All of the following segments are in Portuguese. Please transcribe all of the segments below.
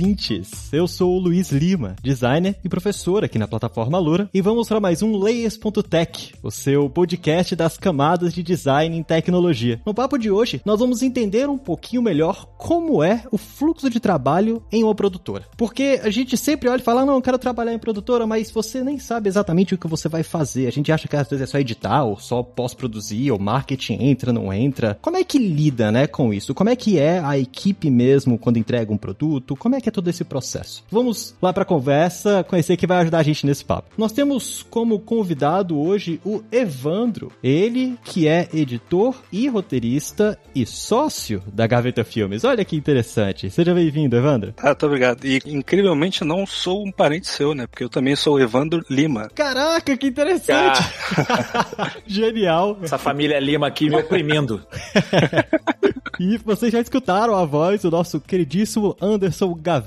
Ouvintes! Eu sou o Luiz Lima, designer e professor aqui na plataforma Lura, e vamos para mais um Layers.tech, o seu podcast das camadas de design em tecnologia. No papo de hoje, nós vamos entender um pouquinho melhor como é o fluxo de trabalho em uma produtora. Porque a gente sempre olha e fala, não, eu quero trabalhar em produtora, mas você nem sabe exatamente o que você vai fazer. A gente acha que às vezes é só editar, ou só pós-produzir, ou marketing entra, não entra. Como é que lida, né, com isso? Como é que é a equipe mesmo quando entrega um produto? Como é que é todo esse processo? Vamos lá para a conversa, conhecer quem vai ajudar a gente nesse papo. Nós temos como convidado hoje o Evandro, ele que é editor e roteirista e sócio da Gaveta Filmes. Olha que interessante. Seja bem-vindo, Evandro. Ah, muito obrigado. E incrivelmente não sou um parente seu, né? Porque eu também sou o Evandro Lima. Caraca, que interessante. Ah. Genial. Essa família Lima aqui me oprimindo. e vocês já escutaram a voz do nosso queridíssimo Anderson Gaveta,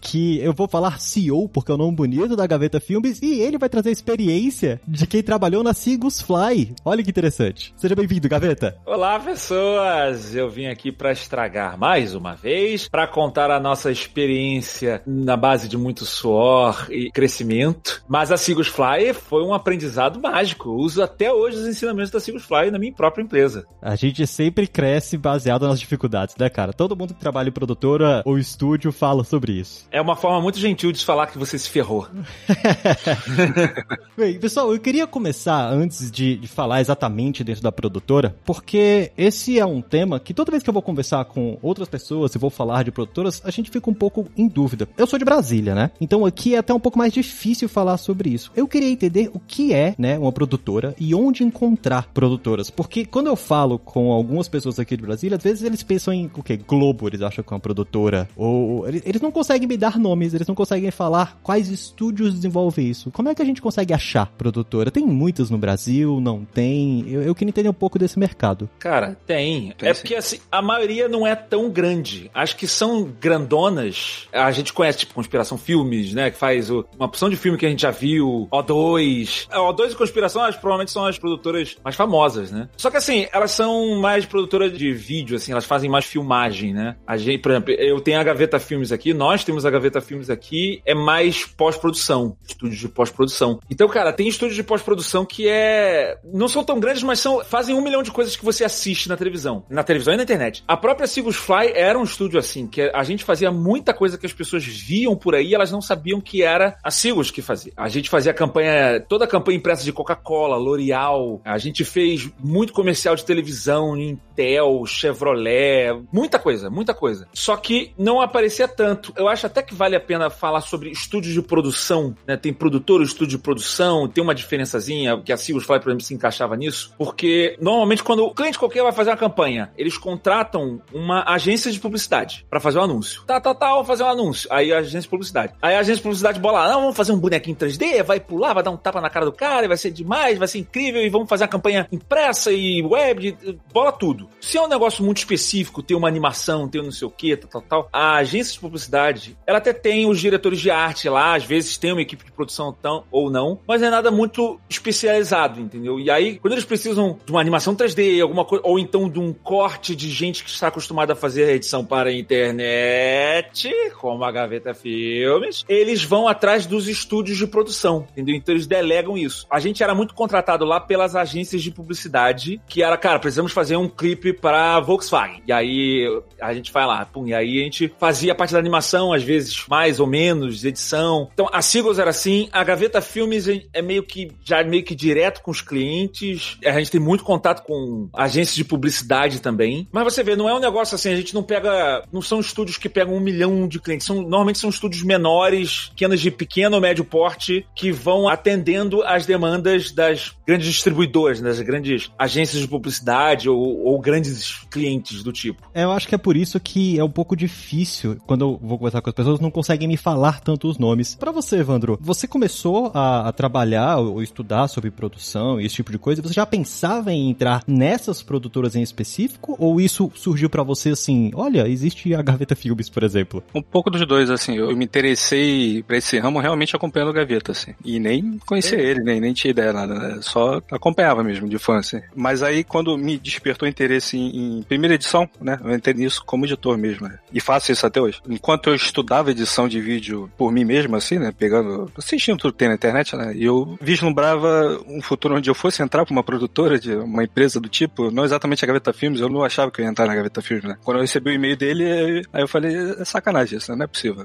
que eu vou falar CEO, porque é o nome bonito da Gaveta Filmes, e ele vai trazer a experiência de quem trabalhou na Sigus Fly. Olha que interessante. Seja bem-vindo, Gaveta. Olá, pessoas! Eu vim aqui para estragar mais uma vez, para contar a nossa experiência na base de muito suor e crescimento. Mas a Sigus Fly foi um aprendizado mágico. Eu uso até hoje os ensinamentos da Sigus Fly na minha própria empresa. A gente sempre cresce baseado nas dificuldades, né, cara? Todo mundo que trabalha em produtora ou estúdio fala sobre isso. É uma forma muito gentil de falar que você se ferrou. Bem, pessoal, eu queria começar antes de, de, falar exatamente dentro da produtora, porque esse é um tema que toda vez que eu vou conversar com outras pessoas e vou falar de produtoras, a gente fica um pouco em dúvida. Eu sou de Brasília, né? Então aqui é até um pouco mais difícil falar sobre isso. Eu queria entender o que é, né, uma produtora e onde encontrar produtoras, porque quando eu falo com algumas pessoas aqui de Brasília, às vezes eles pensam em o que? Globo, eles acham que é uma produtora, ou eles não conseguem me dar nomes, eles não conseguem falar quais estúdios desenvolvem isso. Como é que a gente consegue achar produtora? Tem muitas no Brasil, não tem? Eu, eu queria entender um pouco desse mercado. Cara, tem. tem é sim. porque assim, a maioria não é tão grande. Acho que são grandonas. A gente conhece, tipo, Conspiração Filmes, né? Que faz o, uma opção de filme que a gente já viu, O2. A O2 e Conspiração, acho, provavelmente são as produtoras mais famosas, né? Só que assim, elas são mais produtoras de vídeo, assim, elas fazem mais filmagem, né? A gente, por exemplo, eu tenho a Gaveta Filmes aqui, nós temos a Gaveta Filmes aqui, é mais pós-produção, estúdios de pós-produção. Então, cara, tem estúdios de pós-produção que é. não são tão grandes, mas são fazem um milhão de coisas que você assiste na televisão. Na televisão e na internet. A própria Sigus Fly era um estúdio assim, que a gente fazia muita coisa que as pessoas viam por aí elas não sabiam que era a Sigus que fazia. A gente fazia campanha, toda a campanha impressa de Coca-Cola, L'Oreal, a gente fez muito comercial de televisão, Intel, Chevrolet, muita coisa, muita coisa. Só que não aparecia tanto. Eu acho até que vale a pena falar sobre estúdios de produção, né? Tem produtor, estúdio de produção, tem uma diferençazinha, que a Sigus Fly, por exemplo, se encaixava nisso, porque normalmente quando o cliente qualquer vai fazer uma campanha, eles contratam uma agência de publicidade para fazer um anúncio. Tá, tá, tá, vamos fazer um anúncio. Aí a agência de publicidade. Aí a agência de publicidade bola, não, vamos fazer um bonequinho 3D, vai pular, vai dar um tapa na cara do cara, e vai ser demais, vai ser incrível, e vamos fazer a campanha impressa e web, bola tudo. Se é um negócio muito específico, tem uma animação, tem um não sei o que, tal, tal, tal, a agência de publicidade, ela até tem os diretores de arte lá, às vezes tem uma equipe de produção tão, ou não, mas é nada muito especializado, entendeu? E aí, quando eles precisam de uma animação 3D, alguma coisa, ou então de um corte de gente que está acostumada a fazer a edição para a internet, como a Gaveta Filmes, eles vão atrás dos estúdios de produção, entendeu? Então eles delegam isso. A gente era muito contratado lá pelas agências de publicidade, que era, cara, precisamos fazer um clipe para Volkswagen. E aí a gente vai lá, pum, e aí a gente fazia parte da animação, às vezes mais ou menos, edição. Então a Seagulls era assim, a Gaveta Filmes é meio que já meio que direto com os clientes. A gente tem muito contato com agências de publicidade também. Mas você vê, não é um negócio assim, a gente não pega. Não são estúdios que pegam um milhão de clientes. São, normalmente são estúdios menores, pequenos de pequeno ou médio porte, que vão atendendo às demandas das grandes distribuidoras, das grandes agências de publicidade ou, ou grandes clientes do tipo. É, eu acho que é por isso que é um pouco difícil, quando eu vou conversar com as pessoas, não conseguem me falar tanto os nomes. Para você, Evandro, você começou a, a trabalhar ou estudar sobre produção e esse tipo de coisa, você já pensava em entrar nessas produtoras em específico? Ou isso surgiu para você assim, olha, existe a Gaveta Filmes, por exemplo? Um pouco dos dois, assim, eu me interessei pra esse ramo realmente acompanhando o Gaveta, assim. E nem conhecia é. ele, nem, nem tinha ideia nada, né? Só acompanhava mesmo, de fã, assim. Mas aí, quando me despertou interesse em, em primeira edição, né? Eu entrei nisso como editor mesmo, né? E faço isso até hoje. Enquanto eu estudava edição de vídeo por mim mesmo, assim, né? Pegando, assistindo tudo que tem na internet, né? E eu vislumbrava um futuro onde eu fosse entrar pra uma produtora de uma empresa do tipo, não exatamente a Gaveta Filmes, eu não achava que eu ia entrar na Gaveta Filmes, né? Quando eu recebi o e-mail dele, aí eu falei, é sacanagem isso, né? Não é possível.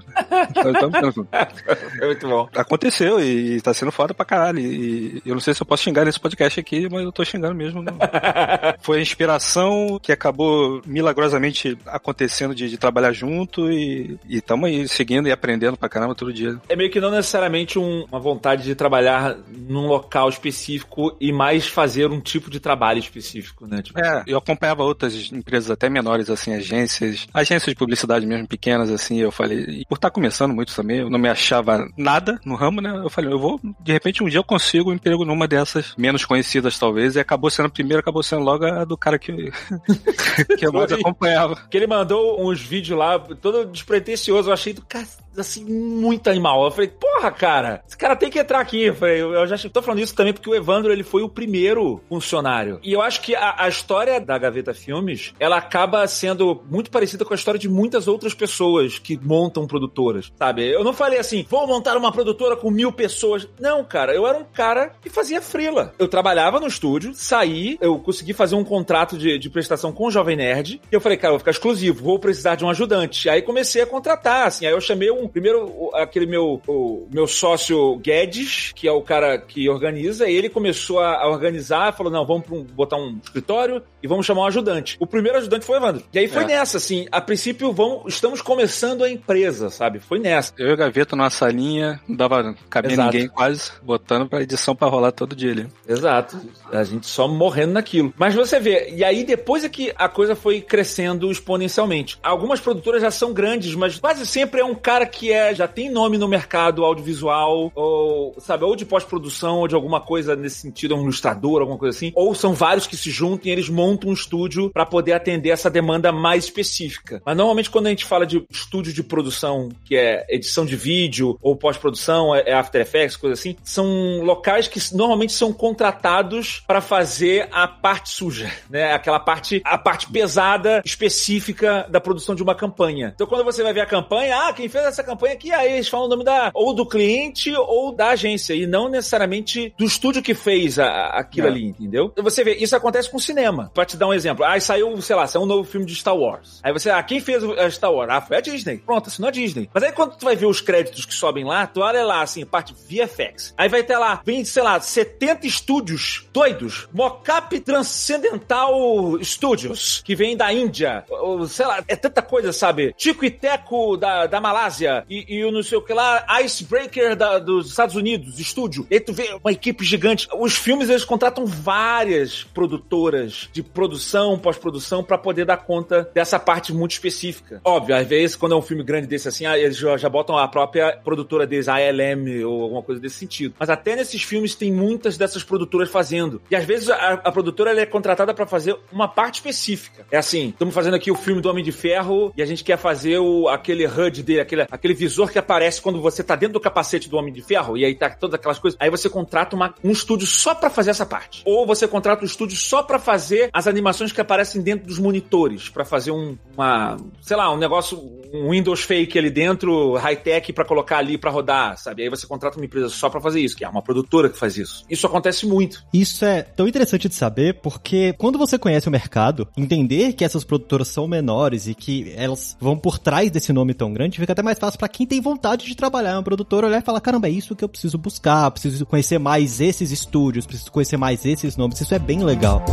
então, então, é muito bom. Aconteceu e tá sendo foda pra caralho. E eu não sei se eu posso xingar nesse podcast aqui, mas eu tô xingando mesmo. Né? Foi a inspiração que acabou milagrosamente acontecendo de, de trabalhar junto e estamos aí seguindo e aprendendo pra caramba todo dia. É meio que não necessariamente um, uma vontade de trabalhar num local específico e mais fazer um tipo de trabalho específico, né? Tipo... É, eu acompanhava outras empresas até menores, assim, agências, agências de publicidade mesmo pequenas, assim, eu falei, por estar tá começando muito também, eu não me achava nada no ramo, né? Eu falei, eu vou, de repente um dia eu consigo um emprego numa dessas menos conhecidas talvez, e acabou sendo a primeira, acabou sendo logo a do cara que, que eu mais acompanhava. Que ele mandou uns vídeos lá, todo despretensioso, eu achei do cara assim, muito animal. Eu falei, porra, cara, esse cara tem que entrar aqui. Eu, falei, eu já tô falando isso também porque o Evandro, ele foi o primeiro funcionário. E eu acho que a, a, história da Gaveta Filmes, ela acaba sendo muito parecida com a história de muitas outras pessoas que montam produtoras, sabe? Eu não falei assim, vou montar uma produtora com mil pessoas. Não, cara, eu era um cara que fazia frila. Eu trabalhava no estúdio, saí, eu consegui fazer um contrato de, de prestação com o Jovem Nerd, e eu falei, cara, eu vou ficar exclusivo, vou precisar de um ajudante. Aí comecei a contratar, assim, aí eu chamei primeiro, aquele meu, o, meu sócio Guedes, que é o cara que organiza, ele começou a, a organizar, falou, não, vamos um, botar um escritório e vamos chamar um ajudante. O primeiro ajudante foi o Evandro. E aí foi é. nessa, assim, a princípio vamos, estamos começando a empresa, sabe? Foi nessa. Eu e o Gaveta numa salinha, não dava cabia Exato. ninguém quase, botando pra edição pra rolar todo dia ali. Exato. A gente só morrendo naquilo. Mas você vê, e aí depois é que a coisa foi crescendo exponencialmente. Algumas produtoras já são grandes, mas quase sempre é um cara que é, já tem nome no mercado audiovisual, ou, sabe, ou de pós-produção, ou de alguma coisa nesse sentido, um ilustrador, alguma coisa assim. Ou são vários que se juntam e eles montam um estúdio para poder atender essa demanda mais específica. Mas normalmente quando a gente fala de estúdio de produção, que é edição de vídeo, ou pós-produção, é, é After Effects, coisa assim, são locais que normalmente são contratados para fazer a parte suja, né? Aquela parte, a parte pesada, específica da produção de uma campanha. Então quando você vai ver a campanha, ah, quem fez essa campanha aqui, aí eles falam o nome da, ou do cliente ou da agência, e não necessariamente do estúdio que fez a, aquilo é. ali, entendeu? Você vê, isso acontece com cinema. Pra te dar um exemplo, aí saiu, sei lá, saiu um novo filme de Star Wars. Aí você, ah, quem fez a Star Wars? Ah, foi a Disney. Pronto, assinou a Disney. Mas aí quando tu vai ver os créditos que sobem lá, tu olha lá, assim, parte VFX. Aí vai ter lá, vem, sei lá, 70 estúdios doidos. Mocap Transcendental Studios, que vem da Índia. Ou, sei lá, é tanta coisa, sabe? Tico e Teco da, da Malásia e, e o não sei o que lá, Icebreaker da, dos Estados Unidos, estúdio. E aí tu vê uma equipe gigante. Os filmes, eles contratam várias produtoras de produção, pós-produção, para poder dar conta dessa parte muito específica. Óbvio, às vezes, quando é um filme grande desse assim, eles já, já botam a própria produtora deles, a ALM ou alguma coisa desse sentido. Mas até nesses filmes tem muitas dessas produtoras fazendo. E às vezes a, a produtora é contratada para fazer uma parte específica. É assim, estamos fazendo aqui o filme do Homem de Ferro e a gente quer fazer o, aquele HUD dele, aquele, aquele visor que aparece quando você tá dentro do capacete do Homem de Ferro e aí tá todas aquelas coisas. Aí você contrata uma, um estúdio só para fazer essa parte. Ou você contrata um estúdio só para fazer as animações que aparecem dentro dos monitores, para fazer um, uma, sei lá, um negócio, um Windows fake ali dentro, high-tech para colocar ali para rodar, sabe? Aí você contrata uma empresa só para fazer isso, que é uma produtora que faz isso. Isso acontece muito. Isso é tão interessante de saber porque quando você conhece o mercado, entender que essas produtoras são menores e que elas vão por trás desse nome tão grande, fica até mais fácil para quem tem vontade de trabalhar em uma produtora olhar e falar: caramba, é isso que eu preciso buscar, preciso conhecer mais esses estúdios, preciso conhecer mais esses nomes. Isso é bem legal.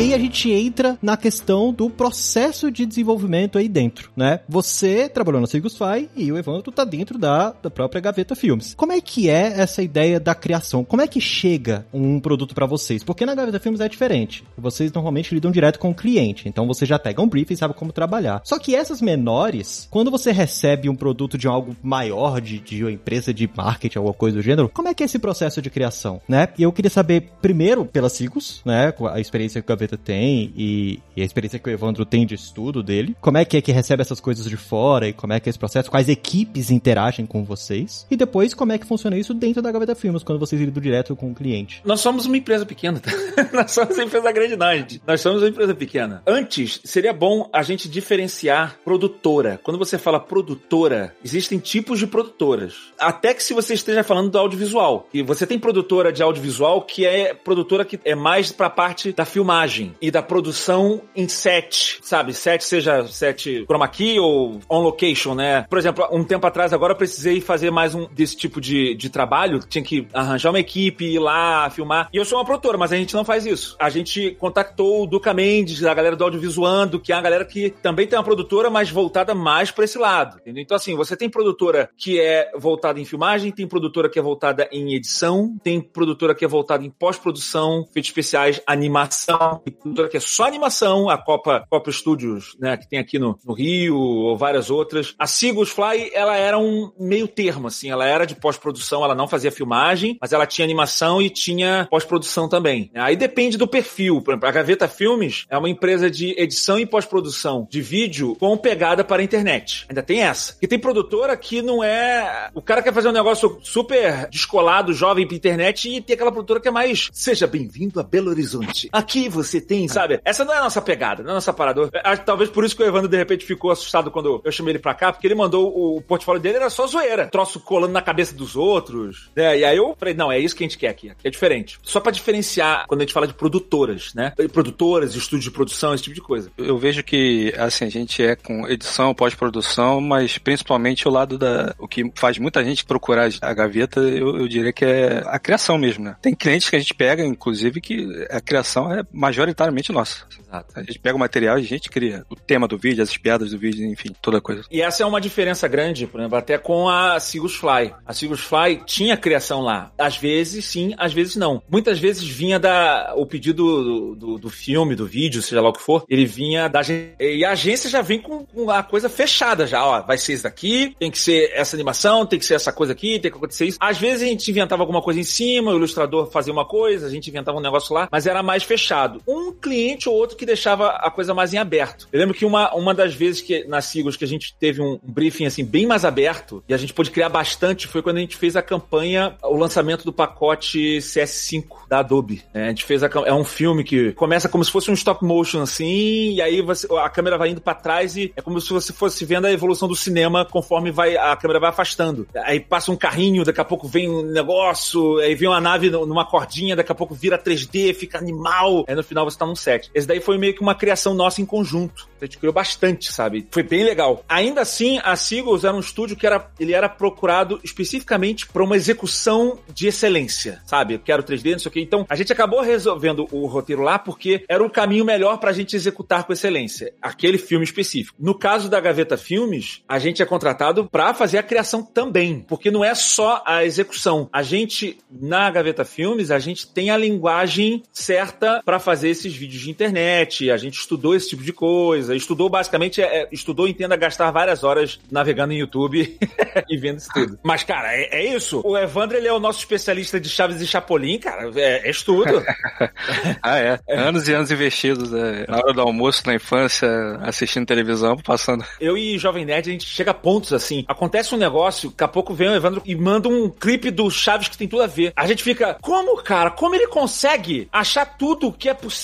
Aí a gente entra na questão do processo de desenvolvimento aí dentro, né? Você trabalhou na Sigusfy e o Evandro tá dentro da, da própria Gaveta Filmes. Como é que é essa ideia da criação? Como é que chega um produto para vocês? Porque na Gaveta Filmes é diferente. Vocês normalmente lidam direto com o cliente, então você já pega um briefing e sabe como trabalhar. Só que essas menores, quando você recebe um produto de algo maior, de, de uma empresa de marketing, alguma coisa do gênero, como é que é esse processo de criação, né? E eu queria saber, primeiro, pela Ciclos, né? A experiência que o Gaveta tem e, e, a experiência que o Evandro tem de estudo dele. Como é que é que recebe essas coisas de fora e como é que é esse processo? Quais equipes interagem com vocês? E depois, como é que funciona isso dentro da Gaveta Filmes, quando vocês lidam direto com o cliente? Nós somos uma empresa pequena, tá? Nós somos uma empresa grande, não. Nós somos uma empresa pequena. Antes, seria bom a gente diferenciar produtora. Quando você fala produtora, existem tipos de produtoras. Até que se você esteja falando do audiovisual. E você tem produtora de audiovisual que é produtora que é mais pra parte da filmagem e da produção em set, sabe? Set seja set chroma key ou on location, né? Por exemplo, um tempo atrás agora eu precisei fazer mais um desse tipo de, de trabalho. Tinha que arranjar uma equipe, ir lá, filmar. E eu sou uma produtora, mas a gente não faz isso. A gente contactou o Duca Mendes, a galera do Audiovisuando, que é a galera que também tem uma produtora, mas voltada mais para esse lado. Entendeu? Então, assim, você tem produtora que é voltada em filmagem, tem produtora que é voltada em edição, tem produtora que é voltada em pós-produção, feitos especiais, animação, produtora que é só animação, a Copa, Copa Studios, né, que tem aqui no, no Rio, ou várias outras. A Sigus Fly, ela era um meio termo, assim, ela era de pós-produção, ela não fazia filmagem, mas ela tinha animação e tinha pós-produção também. Aí depende do perfil. Por exemplo, a Gaveta Filmes é uma empresa de edição e pós-produção de vídeo com pegada para a internet. Ainda tem essa. E tem produtora que não é. O cara quer fazer um negócio super descolado, jovem pra internet, e tem aquela produtora que é mais. Seja bem-vindo a Belo Horizonte. Aqui você tem, sabe? Essa não é a nossa pegada, não é a nossa parada. Talvez por isso que o Evandro de repente ficou assustado quando eu chamei ele pra cá, porque ele mandou o portfólio dele era só zoeira. Troço colando na cabeça dos outros. Né? E aí eu falei, não, é isso que a gente quer aqui. É diferente. Só para diferenciar quando a gente fala de produtoras, né? Produtoras, estúdios de produção, esse tipo de coisa. Eu vejo que, assim, a gente é com edição, pós-produção, mas principalmente o lado da. O que faz muita gente procurar a gaveta, eu, eu diria que é a criação mesmo, né? Tem clientes que a gente pega, inclusive, que a criação é majoritariamente nossa. Exato. A gente pega o material e a gente cria o tema do vídeo, as piadas do vídeo, enfim, toda coisa. E essa é uma diferença grande, por exemplo, até com a Sigus Fly. A Sigus Fly tinha criação lá. Às vezes sim, às vezes não. Muitas vezes vinha da o pedido do, do, do filme, do vídeo, seja lá o que for, ele vinha da agência. E a agência já vem com, com, a coisa fechada já, ó. Vai ser isso daqui, tem que ser essa animação, tem que ser essa coisa aqui, tem que acontecer isso. Às vezes a gente inventava alguma coisa em cima, o ilustrador fazia uma coisa, a gente inventava um negócio lá, mas era mais fechado. Um cliente ou outro que deixava a coisa mais em aberto. Eu lembro que uma, uma das vezes que na Sigos que a gente teve um briefing assim bem mais aberto e a gente pôde criar bastante foi quando a gente fez a campanha, o lançamento do pacote CS5 da Adobe. É, a gente fez a, é um filme que começa como se fosse um stop motion assim, e aí você, a câmera vai indo para trás e é como se você fosse vendo a evolução do cinema conforme vai a câmera vai afastando. Aí passa um carrinho, daqui a pouco vem um negócio, aí vem uma nave numa cordinha, daqui a pouco vira 3D, fica animal. Aí no final você tá num set. Esse daí foi meio que uma criação nossa em conjunto. A gente criou bastante, sabe? Foi bem legal. Ainda assim, a Seagulls era um estúdio que era, ele era procurado especificamente para uma execução de excelência, sabe? Quero 3D, não sei o que. Então, a gente acabou resolvendo o roteiro lá porque era o caminho melhor pra gente executar com excelência. Aquele filme específico. No caso da Gaveta Filmes, a gente é contratado para fazer a criação também, porque não é só a execução. A gente, na Gaveta Filmes, a gente tem a linguagem certa para fazer esses vídeos de internet, a gente estudou esse tipo de coisa, estudou basicamente, é, estudou, entenda, gastar várias horas navegando em YouTube e vendo isso tudo. Mas, cara, é, é, isso. O Evandro, ele é o nosso especialista de Chaves e Chapolin, cara, é, é estudo. ah, é. Anos e anos investidos, é, na hora do almoço, na infância, assistindo televisão, passando. Eu e Jovem Nerd, a gente chega a pontos assim, acontece um negócio, daqui a pouco vem o Evandro e manda um clipe do Chaves que tem tudo a ver. A gente fica, como, cara, como ele consegue achar tudo que é possível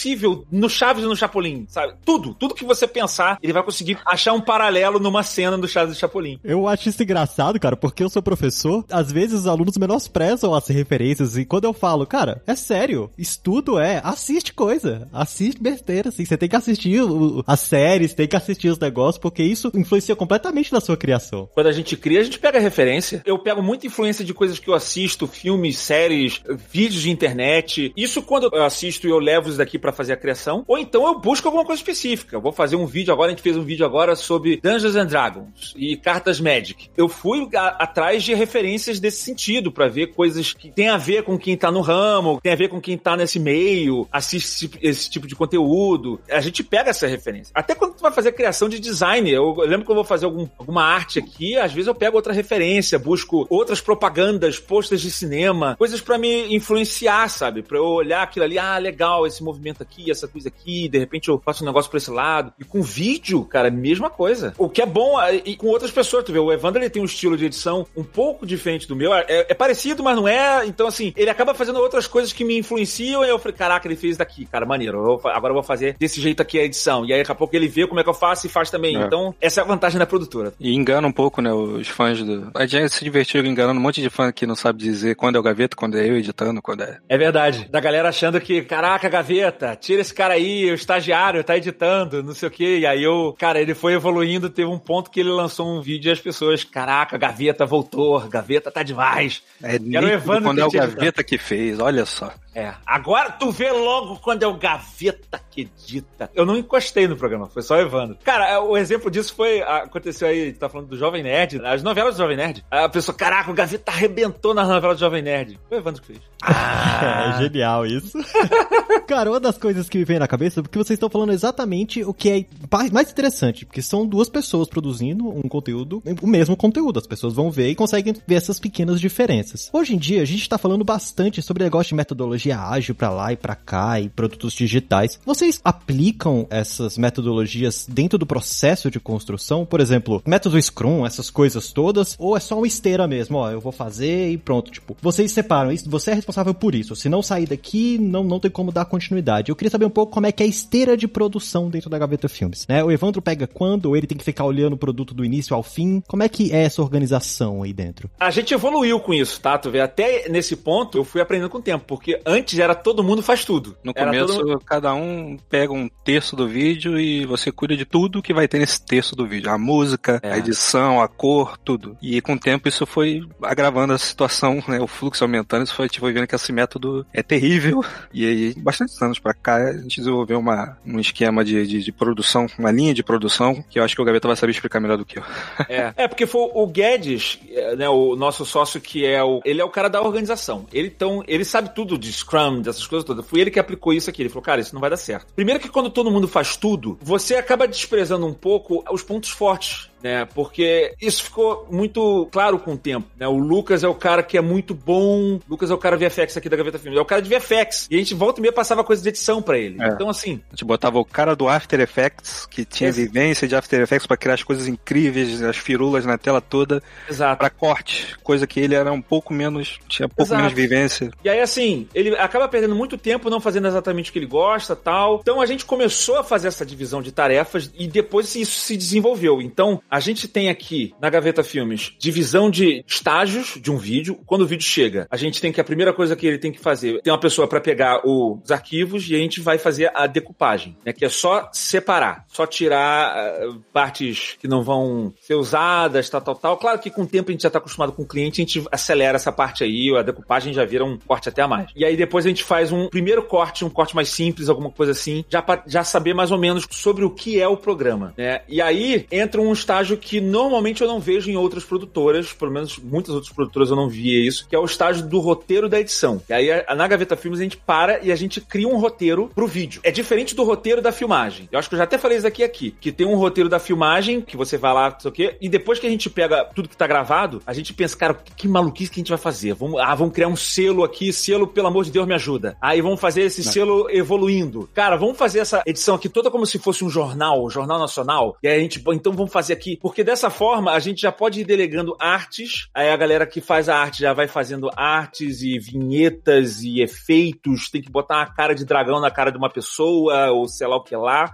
no Chaves e no Chapolin, sabe? Tudo, tudo que você pensar, ele vai conseguir achar um paralelo numa cena do Chaves e Chapolin. Eu acho isso engraçado, cara, porque eu sou professor, às vezes os alunos menosprezam as referências e quando eu falo, cara, é sério, estudo é, assiste coisa, assiste besteira, assim, você tem que assistir o, as séries, tem que assistir os negócios, porque isso influencia completamente na sua criação. Quando a gente cria, a gente pega referência. Eu pego muita influência de coisas que eu assisto, filmes, séries, vídeos de internet. Isso quando eu assisto e eu levo isso daqui para fazer a criação, ou então eu busco alguma coisa específica. Eu vou fazer um vídeo agora, a gente fez um vídeo agora sobre Dungeons and Dragons e cartas Magic. Eu fui a, atrás de referências desse sentido para ver coisas que tem a ver com quem tá no ramo, tem a ver com quem tá nesse meio, assiste esse tipo de conteúdo. A gente pega essa referência. Até quando tu vai fazer criação de design, eu, eu lembro que eu vou fazer algum, alguma arte aqui, às vezes eu pego outra referência, busco outras propagandas, postas de cinema, coisas para me influenciar, sabe? Para eu olhar aquilo ali, ah, legal, esse movimento aqui, essa coisa aqui, de repente eu faço um negócio pra esse lado. E com vídeo, cara, mesma coisa. O que é bom, e com outras pessoas, tu vê, o Evandro ele tem um estilo de edição um pouco diferente do meu, é, é parecido, mas não é, então assim, ele acaba fazendo outras coisas que me influenciam e eu falei, caraca, ele fez daqui, cara, maneiro, eu agora eu vou fazer desse jeito aqui a edição. E aí daqui a pouco ele vê como é que eu faço e faz também. É. Então, essa é a vantagem da produtora. E engana um pouco, né, os fãs do... A gente se divertiu enganando um monte de fã que não sabe dizer quando é o Gaveta, quando é eu editando, quando é... É verdade. Da galera achando que, caraca, Gaveta, tira esse cara aí, o estagiário tá editando, não sei o quê. E aí eu, cara, ele foi evoluindo, teve um ponto que ele lançou um vídeo e as pessoas, caraca, Gaveta voltou, Gaveta tá demais. É, Era o Evandro quando é o Gaveta que fez, olha só. É. Agora tu vê logo quando é o Gaveta que edita. Eu não encostei no programa, foi só o Evandro. Cara, é, o exemplo disso foi. Aconteceu aí, tá falando do Jovem Nerd, as novelas do Jovem Nerd. A pessoa, caraca, o Gaveta arrebentou na novela do Jovem Nerd. Foi o Evandro que fez. Ah, é genial isso. Cara, uma das coisas que me vem na cabeça é porque vocês estão falando exatamente o que é mais interessante, porque são duas pessoas produzindo um conteúdo, o mesmo conteúdo. As pessoas vão ver e conseguem ver essas pequenas diferenças. Hoje em dia, a gente tá falando bastante sobre negócio de metodologia metodologia ágil para lá e para cá e produtos digitais. Vocês aplicam essas metodologias dentro do processo de construção? Por exemplo, método Scrum, essas coisas todas? Ou é só uma esteira mesmo? Ó, eu vou fazer e pronto. Tipo, vocês separam isso, você é responsável por isso. Se não sair daqui, não, não tem como dar continuidade. Eu queria saber um pouco como é que é a esteira de produção dentro da Gaveta Filmes, né? O Evandro pega quando, ou ele tem que ficar olhando o produto do início ao fim? Como é que é essa organização aí dentro? A gente evoluiu com isso, tá? Tu vê, até nesse ponto eu fui aprendendo com o tempo, porque antes era todo mundo faz tudo. No era começo, mundo... cada um pega um terço do vídeo e você cuida de tudo que vai ter nesse terço do vídeo. A música, é. a edição, a cor, tudo. E com o tempo isso foi agravando a situação, né? O fluxo aumentando, isso foi, tipo, vendo que esse método é terrível. E aí, bastante anos pra cá, a gente desenvolveu uma, um esquema de, de, de produção, uma linha de produção, que eu acho que o Gaveta vai saber explicar melhor do que eu. É, é porque foi o Guedes, né, o nosso sócio que é o... Ele é o cara da organização. Ele, então, ele sabe tudo de Scrum, dessas coisas todas. Foi ele que aplicou isso aqui. Ele falou, cara, isso não vai dar certo. Primeiro que quando todo mundo faz tudo, você acaba desprezando um pouco os pontos fortes né? Porque isso ficou muito claro com o tempo, né? O Lucas é o cara que é muito bom, o Lucas é o cara VFX aqui da Gaveta Filmes, é o cara de VFX. E a gente volta e meia passava coisa de edição para ele. É. Então assim, a gente botava o cara do After Effects que tinha esse... vivência de After Effects para criar as coisas incríveis, as firulas na tela toda. Exato. Para corte, coisa que ele era um pouco menos, tinha pouco Exato. menos vivência. E aí assim, ele acaba perdendo muito tempo não fazendo exatamente o que ele gosta, tal. Então a gente começou a fazer essa divisão de tarefas e depois isso se desenvolveu. Então, a gente tem aqui na Gaveta Filmes divisão de estágios de um vídeo. Quando o vídeo chega, a gente tem que a primeira coisa que ele tem que fazer, tem uma pessoa para pegar os arquivos e a gente vai fazer a decupagem, né, que é só separar, só tirar uh, partes que não vão ser usadas, tal, tal, tal. Claro que com o tempo a gente já tá acostumado com o cliente, a gente acelera essa parte aí, a decupagem já vira um corte até a mais. E aí depois a gente faz um primeiro corte, um corte mais simples, alguma coisa assim, já para já saber mais ou menos sobre o que é o programa, né? E aí entra um estágio que normalmente eu não vejo em outras produtoras, pelo menos muitas outras produtoras eu não via isso, que é o estágio do roteiro da edição. E aí na Gaveta Filmes a gente para e a gente cria um roteiro pro vídeo. É diferente do roteiro da filmagem. Eu acho que eu já até falei isso aqui aqui, que tem um roteiro da filmagem, que você vai lá, não sei o quê, e depois que a gente pega tudo que tá gravado, a gente pensa, cara, que, que maluquice que a gente vai fazer? Vamos, ah, vamos criar um selo aqui, selo, pelo amor de Deus, me ajuda. Aí vamos fazer esse não. selo evoluindo. Cara, vamos fazer essa edição aqui toda como se fosse um jornal, um jornal nacional. E aí a gente, então vamos fazer aqui, porque dessa forma a gente já pode ir delegando artes, aí a galera que faz a arte já vai fazendo artes e vinhetas e efeitos, tem que botar uma cara de dragão na cara de uma pessoa, ou sei lá o que lá,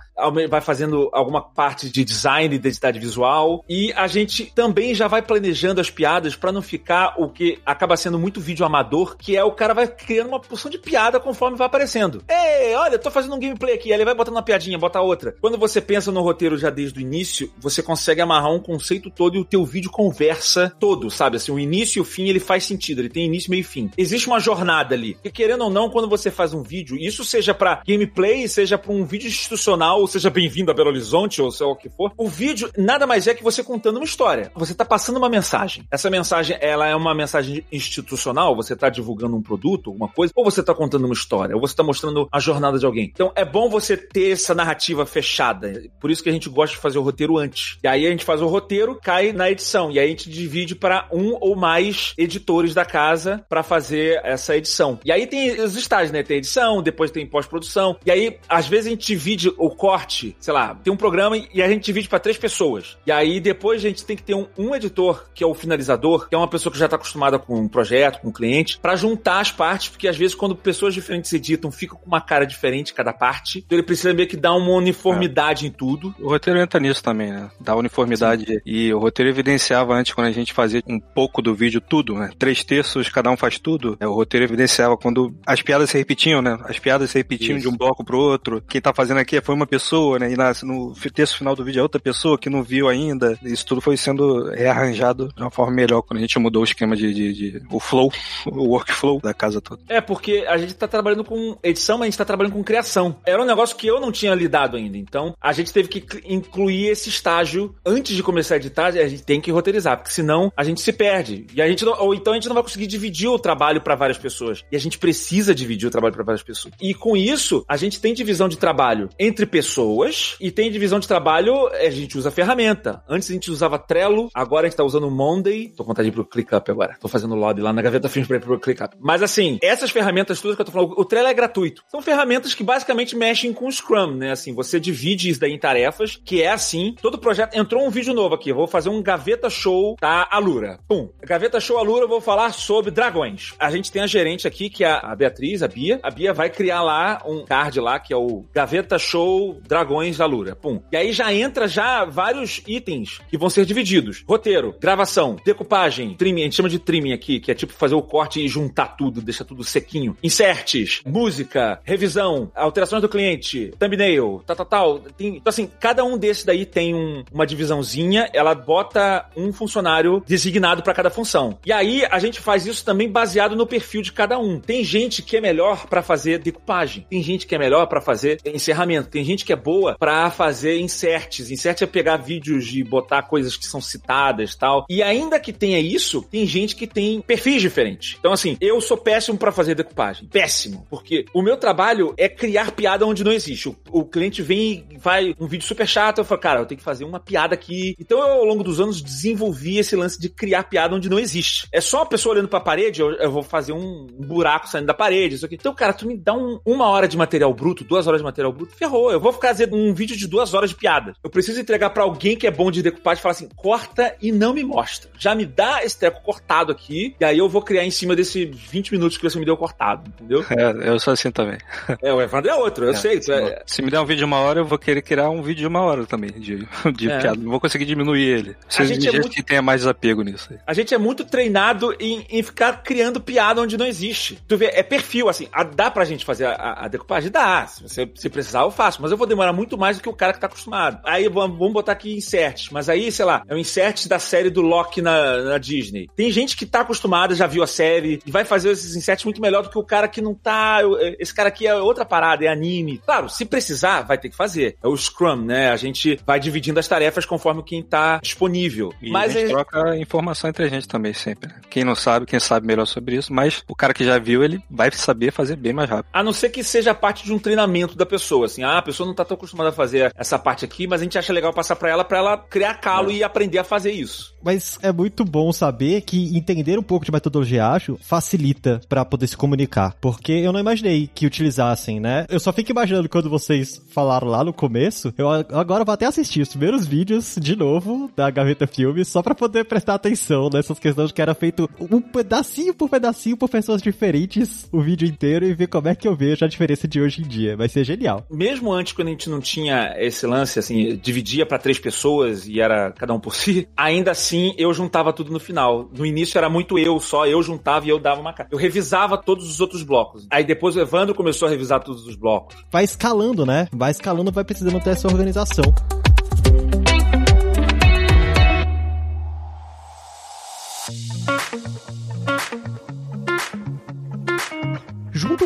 vai fazendo alguma parte de design, de identidade visual, e a gente também já vai planejando as piadas para não ficar o que acaba sendo muito vídeo amador, que é o cara vai criando uma porção de piada conforme vai aparecendo. Ei, olha, tô fazendo um gameplay aqui, aí ele vai botando uma piadinha, bota outra. Quando você pensa no roteiro já desde o início, você consegue amarrar um conceito todo e o teu vídeo conversa todo, sabe? Assim, o início e o fim, ele faz sentido, ele tem início, meio e fim. Existe uma jornada ali. E querendo ou não, quando você faz um vídeo, isso seja para gameplay, seja para um vídeo institucional, ou seja bem-vindo a Belo Horizonte, ou sei lá o que for, o vídeo nada mais é que você contando uma história. Você tá passando uma mensagem. Essa mensagem, ela é uma mensagem institucional, você tá divulgando um produto, alguma coisa, ou você tá contando uma história, ou você tá mostrando a jornada de alguém. Então é bom você ter essa narrativa fechada. Por isso que a gente gosta de fazer o roteiro antes. E aí a gente faz o roteiro, cai na edição, e aí a gente divide para um ou mais editores da casa para fazer essa edição. E aí tem os estágios, né? Tem edição, depois tem pós-produção. E aí, às vezes, a gente divide o corte, sei lá, tem um programa e a gente divide para três pessoas. E aí, depois, a gente tem que ter um, um editor, que é o finalizador, que é uma pessoa que já tá acostumada com um projeto, com um cliente, para juntar as partes, porque às vezes, quando pessoas diferentes editam, fica com uma cara diferente cada parte. Então ele precisa meio que dar uma uniformidade é. em tudo. O roteiro entra nisso também, né? Dá uniformidade. Sim. E o roteiro evidenciava antes, quando a gente fazia um pouco do vídeo, tudo, né? Três terços, cada um faz tudo. É, o roteiro evidenciava quando as piadas se repetiam, né? As piadas se repetiam Isso. de um bloco pro outro. Quem tá fazendo aqui foi uma pessoa, né? E na, no texto final do vídeo é outra pessoa que não viu ainda. Isso tudo foi sendo rearranjado de uma forma melhor quando a gente mudou o esquema de, de, de o flow, o workflow da casa toda. É, porque a gente tá trabalhando com edição, mas a gente tá trabalhando com criação. Era um negócio que eu não tinha lidado ainda. Então, a gente teve que incluir esse estágio antes de começar a editar, a gente tem que roteirizar, porque senão a gente se perde. E a gente não, ou então a gente não vai conseguir dividir o trabalho para várias pessoas. E a gente precisa dividir o trabalho para várias pessoas. E com isso, a gente tem divisão de trabalho entre pessoas e tem divisão de trabalho, a gente usa ferramenta. Antes a gente usava Trello, agora a gente tá usando Monday. Tô com vontade de ir pro ClickUp agora. Tô fazendo lobby lá na Gaveta Filmes pra ir pro ClickUp. Mas assim, essas ferramentas todas que eu tô falando, o Trello é gratuito. São ferramentas que basicamente mexem com o Scrum, né? Assim, você divide isso daí em tarefas, que é assim. Todo projeto entrou um vídeo novo aqui. Vou fazer um Gaveta Show da Alura. Pum. Gaveta Show Alura, eu vou falar sobre dragões. A gente tem a gerente aqui, que é a Beatriz, a Bia. A Bia vai criar lá um card lá, que é o Gaveta Show Dragões Alura. Pum. E aí já entra já vários itens que vão ser divididos. Roteiro, gravação, decupagem, trimming, a gente chama de trimming aqui, que é tipo fazer o corte e juntar tudo, deixar tudo sequinho. Inserts, música, revisão, alterações do cliente, thumbnail, tal, tal, tal. Tem, então assim, cada um desses daí tem um, uma divisãozinha, ela bota um funcionário designado para cada função. E aí a gente faz isso também baseado no perfil de cada um. Tem gente que é melhor para fazer decupagem, tem gente que é melhor para fazer encerramento, tem gente que é boa para fazer inserts. Insert é pegar vídeos e botar coisas que são citadas, tal. E ainda que tenha isso, tem gente que tem perfis diferentes. Então assim, eu sou péssimo para fazer decupagem, péssimo, porque o meu trabalho é criar piada onde não existe. O, o cliente vem e vai um vídeo super chato, eu falo, cara, eu tenho que fazer uma piada aqui. Então eu, ao longo dos anos desenvolvi esse lance de criar piada onde não existe. É só uma pessoa olhando para a parede, eu, eu, vou fazer um buraco saindo da parede, isso aqui. Então, cara, tu me dá um, uma hora de material bruto, duas horas de material bruto, ferrou. Eu vou ficar fazendo um vídeo de duas horas de piada. Eu preciso entregar para alguém que é bom de decupagem e falar assim: corta e não me mostra. Já me dá esse treco cortado aqui, e aí eu vou criar em cima desse 20 minutos que você me deu cortado, entendeu? É, eu sou assim também. É, o Evandro é outro, eu é, sei. É... Se me der um vídeo de uma hora, eu vou querer criar um vídeo de uma hora também, de, de é. piada. Não vou conseguir diminuir ele. Vocês a gente é muito... que tenha mais desapego nisso. Aí. A gente é muito treinado em, em ficar criando piada onde não existe. Tu vê, é perfil, assim, a, dá pra gente fazer a, a, decupagem? Dá. Se você se precisar, eu faço. Mas eu vou demorar muito mais do que o cara que tá acostumado. Aí vamos, botar aqui inserts. Mas aí, sei lá, é o insert da série do Loki na, na Disney. Tem gente que tá acostumada, já viu a série, e vai fazer esses inserts muito melhor do que o cara que não tá. Esse cara aqui é outra parada, é anime. Claro, se precisar, vai ter que fazer. É o Scrum, né? A gente vai dividindo as tarefas conforme quem tá disponível. E mas a gente é... troca informação entre a gente também, sempre. Né? Quem não sabe, quem sabe melhor sobre isso, mas o cara que já viu, ele vai saber fazer bem mais rápido. A não ser que seja parte de um treinamento da pessoa, assim, ah, a pessoa não tá tão acostumada a fazer essa parte aqui, mas a gente acha legal passar para ela para ela criar calo é. e aprender a fazer isso. Mas é muito bom saber que entender um pouco de metodologia ágil facilita para poder se comunicar, porque eu não imaginei que utilizassem, né? Eu só fico imaginando quando vocês falaram lá no começo, eu agora vou até assistir os primeiros vídeos de novo da Gaveta Filmes só para poder prestar atenção nessas questões que era feito um pedacinho por pedacinho por pessoas diferentes o vídeo inteiro e ver como é que eu vejo a diferença de hoje em dia. Vai ser genial. Mesmo antes, quando a gente não tinha esse lance, assim, dividia para três pessoas e era cada um por si, ainda assim eu juntava tudo no final. No início era muito eu só, eu juntava e eu dava uma cara. Eu revisava todos os outros blocos. Aí depois o Evandro começou a revisar todos os blocos. Vai escalando, né? Vai escalando, vai precisando ter essa organização.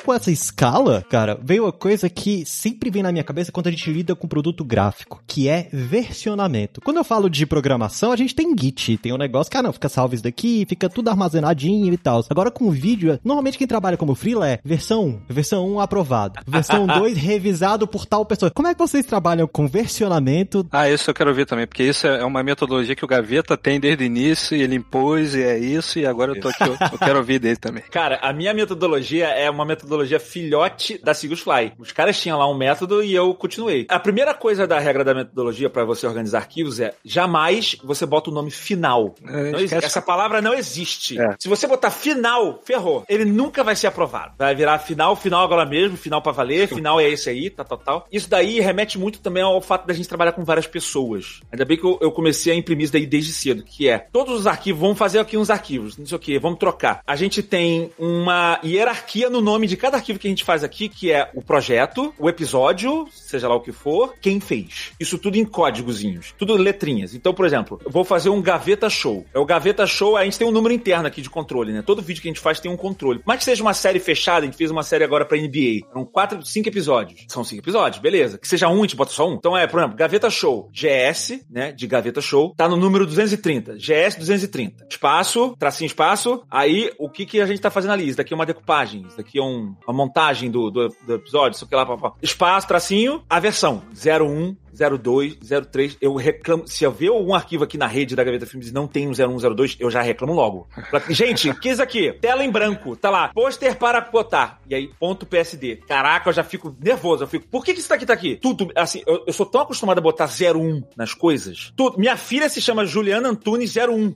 Com essa escala, cara, veio uma coisa que sempre vem na minha cabeça quando a gente lida com produto gráfico, que é versionamento. Quando eu falo de programação, a gente tem Git, tem um negócio que, ah, não, fica salvo isso daqui, fica tudo armazenadinho e tal. Agora com vídeo, normalmente quem trabalha como freela é versão 1, versão 1 aprovado, versão 2 revisado por tal pessoa. Como é que vocês trabalham com versionamento? Ah, isso eu quero ver também, porque isso é uma metodologia que o Gaveta tem desde o início, e ele impôs, e é isso, e agora eu tô aqui, eu, eu quero ouvir dele também. Cara, a minha metodologia é uma metodologia filhote da Fly. Os caras tinham lá um método e eu continuei. A primeira coisa da regra da metodologia para você organizar arquivos é jamais você bota o nome final. É, essa palavra não existe. É. Se você botar final, ferrou. Ele nunca vai ser aprovado. Vai virar final, final agora mesmo, final para valer, final é esse aí, tal, tal, tal. Isso daí remete muito também ao fato da gente trabalhar com várias pessoas. Ainda bem que eu, eu comecei a imprimir isso daí desde cedo, que é todos os arquivos, vamos fazer aqui uns arquivos, não sei o que, vamos trocar. A gente tem uma hierarquia no nome de cada arquivo que a gente faz aqui, que é o projeto, o episódio, seja lá o que for, quem fez. Isso tudo em códigozinhos, tudo letrinhas. Então, por exemplo, eu vou fazer um gaveta show. É o gaveta show, a gente tem um número interno aqui de controle, né? Todo vídeo que a gente faz tem um controle. Mas que seja uma série fechada, a gente fez uma série agora pra NBA. Eram quatro, cinco episódios. São cinco episódios, beleza. Que seja um, a gente bota só um. Então é, por exemplo, gaveta show, GS, né? De gaveta show, tá no número 230. GS 230. Espaço, tracinho espaço. Aí, o que que a gente tá fazendo ali? Isso daqui é uma decupagem, isso daqui é um, uma montagem do, do, do episódio, isso aqui lá, papá. Espaço, tracinho, a versão 01 02, 03, eu reclamo. Se eu ver algum arquivo aqui na rede da Gaveta Filmes e não tem um 0102, eu já reclamo logo. Gente, que isso aqui? Tela em branco, tá lá, pôster para botar. E aí, ponto PSD. Caraca, eu já fico nervoso. Eu fico, por que, que isso daqui tá aqui? Tudo, assim, eu, eu sou tão acostumado a botar 01 nas coisas. Tudo. Minha filha se chama Juliana Antunes 01.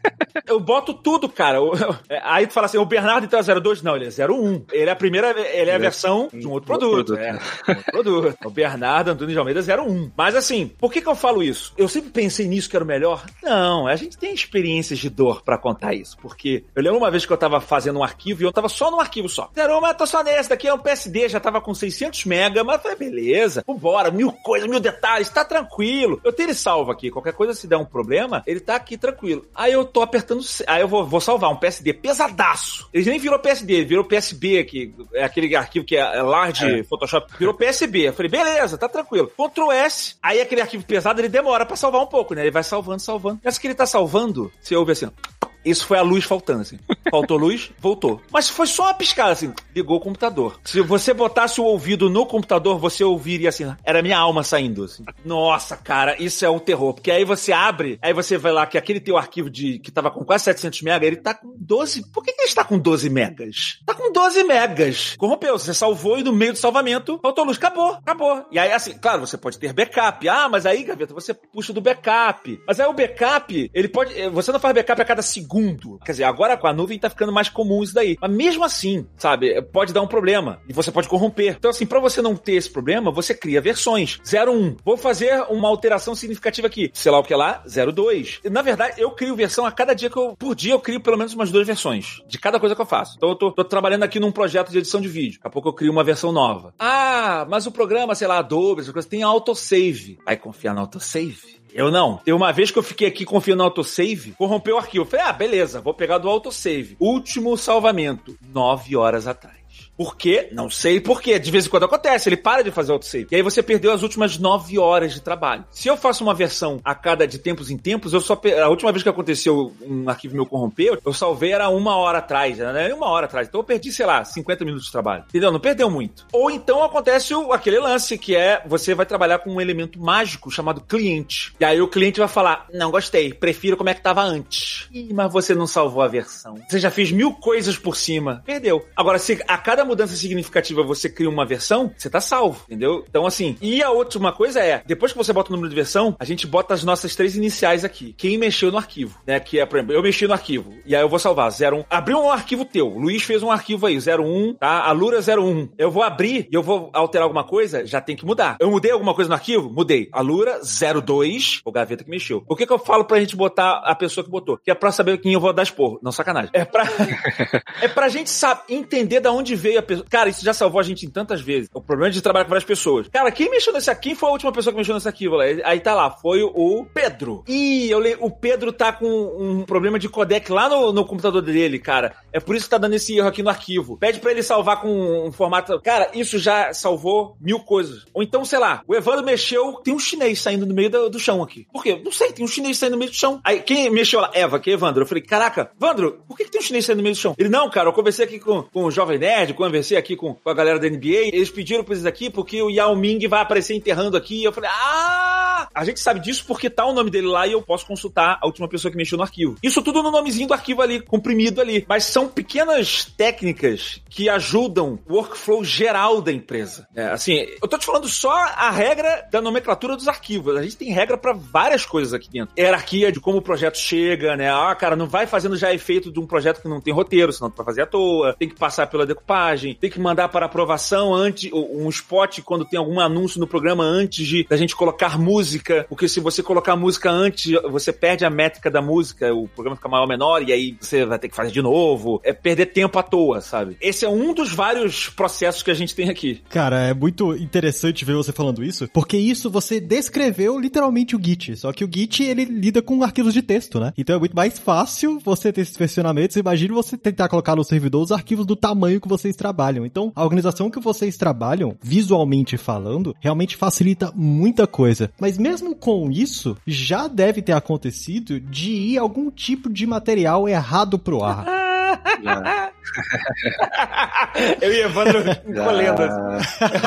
eu boto tudo, cara. É, aí tu fala assim, o Bernardo então é 02? Não, ele é 01. Ele é a primeira, ele é a versão de um outro produto. É, um outro produto. O Bernardo Antunes de Almeida 01. Mas assim, por que, que eu falo isso? Eu sempre pensei nisso que era o melhor? Não, a gente tem experiências de dor para contar isso. Porque eu lembro uma vez que eu tava fazendo um arquivo e eu tava só no arquivo só. Zero, mas tô só nesse, daqui é um PSD, já tava com 600 mega, mas falei, beleza, vambora, mil coisas, mil detalhes, tá tranquilo. Eu tenho ele salvo aqui, qualquer coisa se der um problema, ele tá aqui tranquilo. Aí eu tô apertando, aí eu vou, vou salvar um PSD pesadaço. Ele nem virou PSD, virou PSB aqui, é aquele arquivo que é large é. Photoshop, virou PSB. Eu falei, beleza, tá tranquilo. Ctrl S Aí aquele arquivo pesado, ele demora para salvar um pouco, né? Ele vai salvando, salvando. Essa que ele tá salvando, você ouve assim, isso foi a luz faltando, assim. Faltou luz, voltou. Mas foi só uma piscada, assim. Ligou o computador. Se você botasse o ouvido no computador, você ouviria assim. Era minha alma saindo, assim. Nossa, cara, isso é o terror. Porque aí você abre, aí você vai lá que aquele teu arquivo de que tava com quase 700 megas, ele tá com 12. Por que, que ele está com 12 megas? Tá com 12 megas. Corrompeu. Você salvou e no meio do salvamento, faltou luz. Acabou, acabou. E aí, assim, claro, você pode ter backup. Ah, mas aí, gaveta, você puxa do backup. Mas aí o backup, ele pode. Você não faz backup a cada segundo segundo. Quer dizer, agora com a nuvem tá ficando mais comum isso daí. Mas mesmo assim, sabe, pode dar um problema. E você pode corromper. Então, assim, para você não ter esse problema, você cria versões. 01. Vou fazer uma alteração significativa aqui. Sei lá o que lá, 02. Na verdade, eu crio versão a cada dia que eu. Por dia eu crio pelo menos umas duas versões. De cada coisa que eu faço. Então eu tô, tô trabalhando aqui num projeto de edição de vídeo. Daqui a pouco eu crio uma versão nova. Ah, mas o programa, sei lá, Adobe, essa coisa, tem autosave. Vai confiar no autosave? Eu não. Tem uma vez que eu fiquei aqui confiando no autosave, corrompeu o arquivo. falei, ah, beleza, vou pegar do autosave. Último salvamento, nove horas atrás. Por quê? Não sei por quê. De vez em quando acontece, ele para de fazer autosave. E aí você perdeu as últimas nove horas de trabalho. Se eu faço uma versão a cada de tempos em tempos, eu só. A última vez que aconteceu um arquivo meu corrompeu, eu salvei era uma hora atrás, né? Uma hora atrás. Então eu perdi, sei lá, 50 minutos de trabalho. Entendeu? Não perdeu muito. Ou então acontece o, aquele lance que é você vai trabalhar com um elemento mágico chamado cliente. E aí o cliente vai falar: Não gostei, prefiro como é que tava antes. Ih, mas você não salvou a versão. Você já fez mil coisas por cima. Perdeu. Agora, se a cada mudança significativa você cria uma versão, você tá salvo, entendeu? Então, assim, e a última coisa é, depois que você bota o número de versão, a gente bota as nossas três iniciais aqui. Quem mexeu no arquivo, né? Que é, por exemplo, eu mexi no arquivo, e aí eu vou salvar 01. Abriu um arquivo teu, Luiz fez um arquivo aí, 01, tá? A Lura 01. Eu vou abrir e eu vou alterar alguma coisa, já tem que mudar. Eu mudei alguma coisa no arquivo? Mudei. A Lura 02, o gaveta que mexeu. O que que eu falo pra gente botar a pessoa que botou? Que é pra saber quem eu vou dar esporro. Não, sacanagem. É pra, é pra gente saber, entender da onde veio Cara, isso já salvou a gente em tantas vezes. O problema de trabalhar com várias pessoas. Cara, quem mexeu nesse aqui? Quem foi a última pessoa que mexeu nesse arquivo? Aí tá lá, foi o Pedro. Ih, eu le... o Pedro tá com um problema de codec lá no, no computador dele, cara. É por isso que tá dando esse erro aqui no arquivo. Pede para ele salvar com um formato. Cara, isso já salvou mil coisas. Ou então, sei lá, o Evandro mexeu, tem um chinês saindo no meio do, do chão aqui. Por quê? Não sei, tem um chinês saindo no meio do chão. Aí quem mexeu lá? Eva, que é Evandro. Eu falei, caraca, Evandro, por que, que tem um chinês saindo no meio do chão? Ele, não, cara, eu conversei aqui com, com o Jovem Nerd, conversei aqui com, com a galera da NBA. Eles pediram pra isso aqui porque o Yao Ming vai aparecer enterrando aqui. Eu falei, ah! A gente sabe disso porque tá o nome dele lá e eu posso consultar a última pessoa que mexeu no arquivo. Isso tudo no nomezinho do arquivo ali, comprimido ali. Mas são pequenas técnicas que ajudam o workflow geral da empresa. É, assim, eu tô te falando só a regra da nomenclatura dos arquivos. A gente tem regra para várias coisas aqui dentro. Hierarquia de como o projeto chega, né? Ah, cara, não vai fazendo já efeito de um projeto que não tem roteiro, senão tu vai fazer à toa. Tem que passar pela decupagem, tem que mandar para aprovação antes, um spot quando tem algum anúncio no programa antes de da gente colocar música, porque se você colocar música antes, você perde a métrica da música, o programa fica maior ou menor e aí você vai ter que fazer de novo. É perder tempo à toa, sabe? Esse é um dos vários processos que a gente tem aqui. Cara, é muito interessante ver você falando isso, porque isso você descreveu literalmente o Git. Só que o Git, ele lida com arquivos de texto, né? Então é muito mais fácil você ter esses versionamentos. Imagine você tentar colocar no servidor os arquivos do tamanho que vocês trabalham. Então, a organização que vocês trabalham, visualmente falando, realmente facilita muita coisa. Mas mesmo com isso, já deve ter acontecido de ir algum tipo de material errado pro ar. Eu e Evandro encolhendo.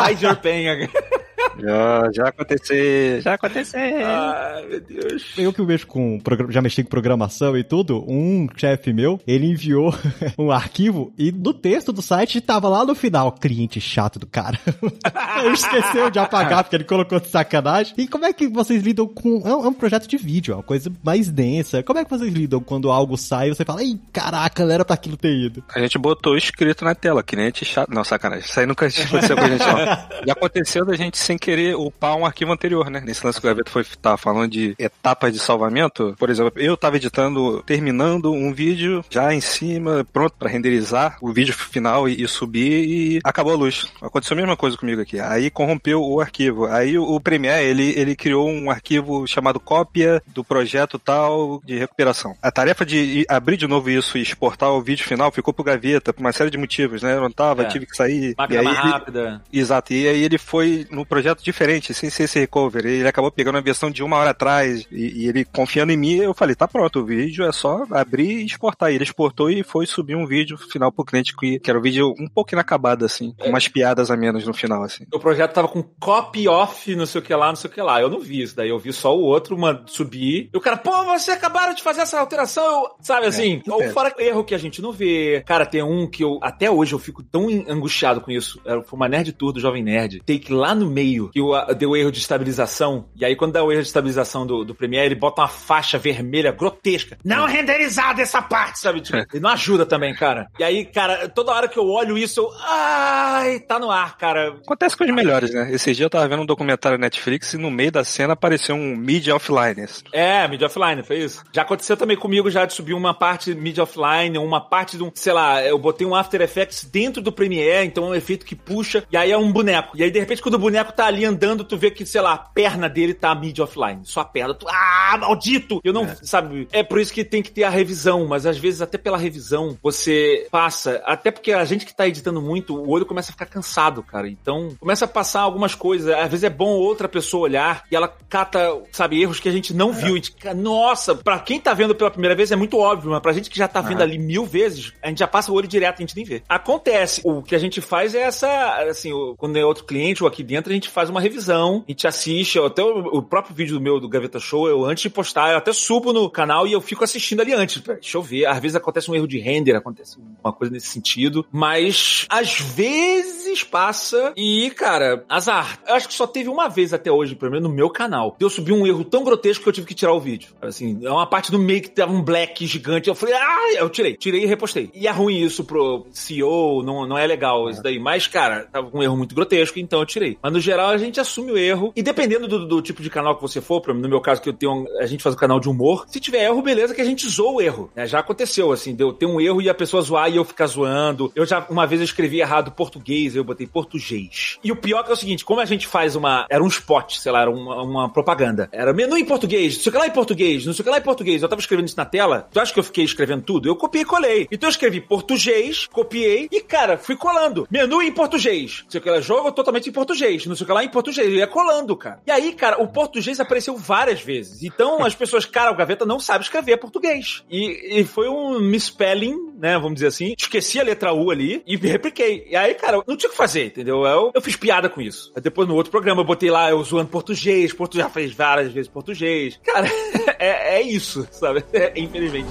Hide your pain. Já, já aconteceu, já aconteceu. Ai, meu Deus. Eu que mexo com, já mexi com programação e tudo, um chefe meu, ele enviou um arquivo e no texto do site tava lá no final, cliente chato do cara. ele esqueceu de apagar porque ele colocou de sacanagem. E como é que vocês lidam com... É um, é um projeto de vídeo, é uma coisa mais densa. Como é que vocês lidam quando algo sai e você fala, ei, caraca, não era pra aquilo ter ido? A gente botou escrito na tela, cliente chato. Não, sacanagem. Isso aí nunca aconteceu com a gente, não. Já aconteceu da gente sem querer upar um arquivo anterior, né? Nesse lance que o Gaveto foi tá falando de etapas de salvamento. Por exemplo, eu tava editando, terminando um vídeo já em cima, pronto para renderizar o vídeo final e, e, subir e acabou a luz. Aconteceu a mesma coisa comigo aqui. Aí corrompeu o arquivo. Aí o, Premiere, ele, ele criou um arquivo chamado cópia do projeto tal de recuperação. A tarefa de abrir de novo isso e exportar o vídeo final ficou pro Gaveta por uma série de motivos, né? Eu não tava, é. tive que sair. Máquina mais ele, rápida. Exato. E aí ele foi no projeto projeto diferente, sem ser esse recovery. Ele acabou pegando a versão de uma hora atrás e, e, ele confiando em mim, eu falei, tá pronto, o vídeo é só abrir e exportar. E ele exportou e foi subir um vídeo final pro cliente que, que era um vídeo um pouco inacabado, assim, com umas piadas a menos no final, assim. O projeto tava com copy off, não sei o que lá, não sei o que lá. Eu não vi isso daí, eu vi só o outro uma, subir. E o cara, pô, você acabaram de fazer essa alteração, eu, sabe é, assim? É, ou fora erro que a gente não vê. Cara, tem um que eu, até hoje eu fico tão angustiado com isso. Foi uma Nerd Tour do Jovem Nerd. Take lá no meio, que eu, deu erro de estabilização. E aí, quando dá o erro de estabilização do, do Premiere, ele bota uma faixa vermelha grotesca. Não renderizada essa parte, sabe? Tipo, ele não ajuda também, cara. E aí, cara, toda hora que eu olho isso, eu. Ai, tá no ar, cara. Acontece com os melhores, né? Esse dia eu tava vendo um documentário Netflix e no meio da cena apareceu um mid offline. É, mid offline, foi isso. Já aconteceu também comigo já de subir uma parte mid offline, uma parte de um, sei lá, eu botei um After Effects dentro do Premiere, então é um efeito que puxa, e aí é um boneco. E aí, de repente, quando o boneco tá ali andando, tu vê que, sei lá, a perna dele tá mid offline. Só a perna. Tu, ah, maldito! Eu não, é. sabe? É por isso que tem que ter a revisão, mas às vezes até pela revisão você passa, até porque a gente que tá editando muito, o olho começa a ficar cansado, cara. Então, começa a passar algumas coisas. Às vezes é bom outra pessoa olhar e ela cata, sabe, erros que a gente não é. viu. Gente, nossa, pra quem tá vendo pela primeira vez é muito óbvio, mas pra gente que já tá vendo é. ali mil vezes, a gente já passa o olho direto, a gente nem vê. Acontece. O que a gente faz é essa, assim, quando é outro cliente ou aqui dentro, a gente faz uma revisão a gente assiste, até o, o, próprio vídeo do meu do Gaveta Show, eu antes de postar, eu até subo no canal e eu fico assistindo ali antes. Deixa eu ver. Às vezes acontece um erro de render, acontece uma coisa nesse sentido, mas às vezes passa e, cara, azar. Eu acho que só teve uma vez até hoje, pelo menos no meu canal, eu subi um erro tão grotesco que eu tive que tirar o vídeo. Assim, é uma parte do meio que tava um black gigante, eu falei, ah, eu tirei, tirei e repostei. E é ruim isso pro CEO, não, não é legal isso daí. Mas, cara, tava com um erro muito grotesco, então eu tirei. Mas no geral, geral, a gente assume o erro. E dependendo do, do tipo de canal que você for, no meu caso, que eu tenho. a gente faz um canal de humor. Se tiver erro, beleza, que a gente zoa o erro. Né? Já aconteceu, assim, deu ter um erro e a pessoa zoar e eu ficar zoando. Eu já, uma vez eu escrevi errado português, eu botei português. E o pior que é o seguinte, como a gente faz uma. Era um spot, sei lá, era uma, uma propaganda. Era menu em português, não sei o que lá em português, não sei o que lá em português. Eu tava escrevendo isso na tela. Tu acha que eu fiquei escrevendo tudo? Eu copiei e colei. Então eu escrevi português, copiei e, cara, fui colando. Menu em português. Não sei o que lá, jogo totalmente em português. Não sei o que lá em português. Eu ia colando, cara. E aí, cara, o português apareceu várias vezes. Então as pessoas, cara, o Gaveta não sabe escrever português. E, e foi um misspelling, né? Vamos dizer assim. Esqueci a letra U ali e repliquei. E aí, cara, não tinha o que fazer, entendeu? Eu, eu fiz piada com isso. Aí depois no outro programa eu botei lá, eu zoando português, português, já fez várias vezes português. Cara, é, é isso, sabe? É, infelizmente.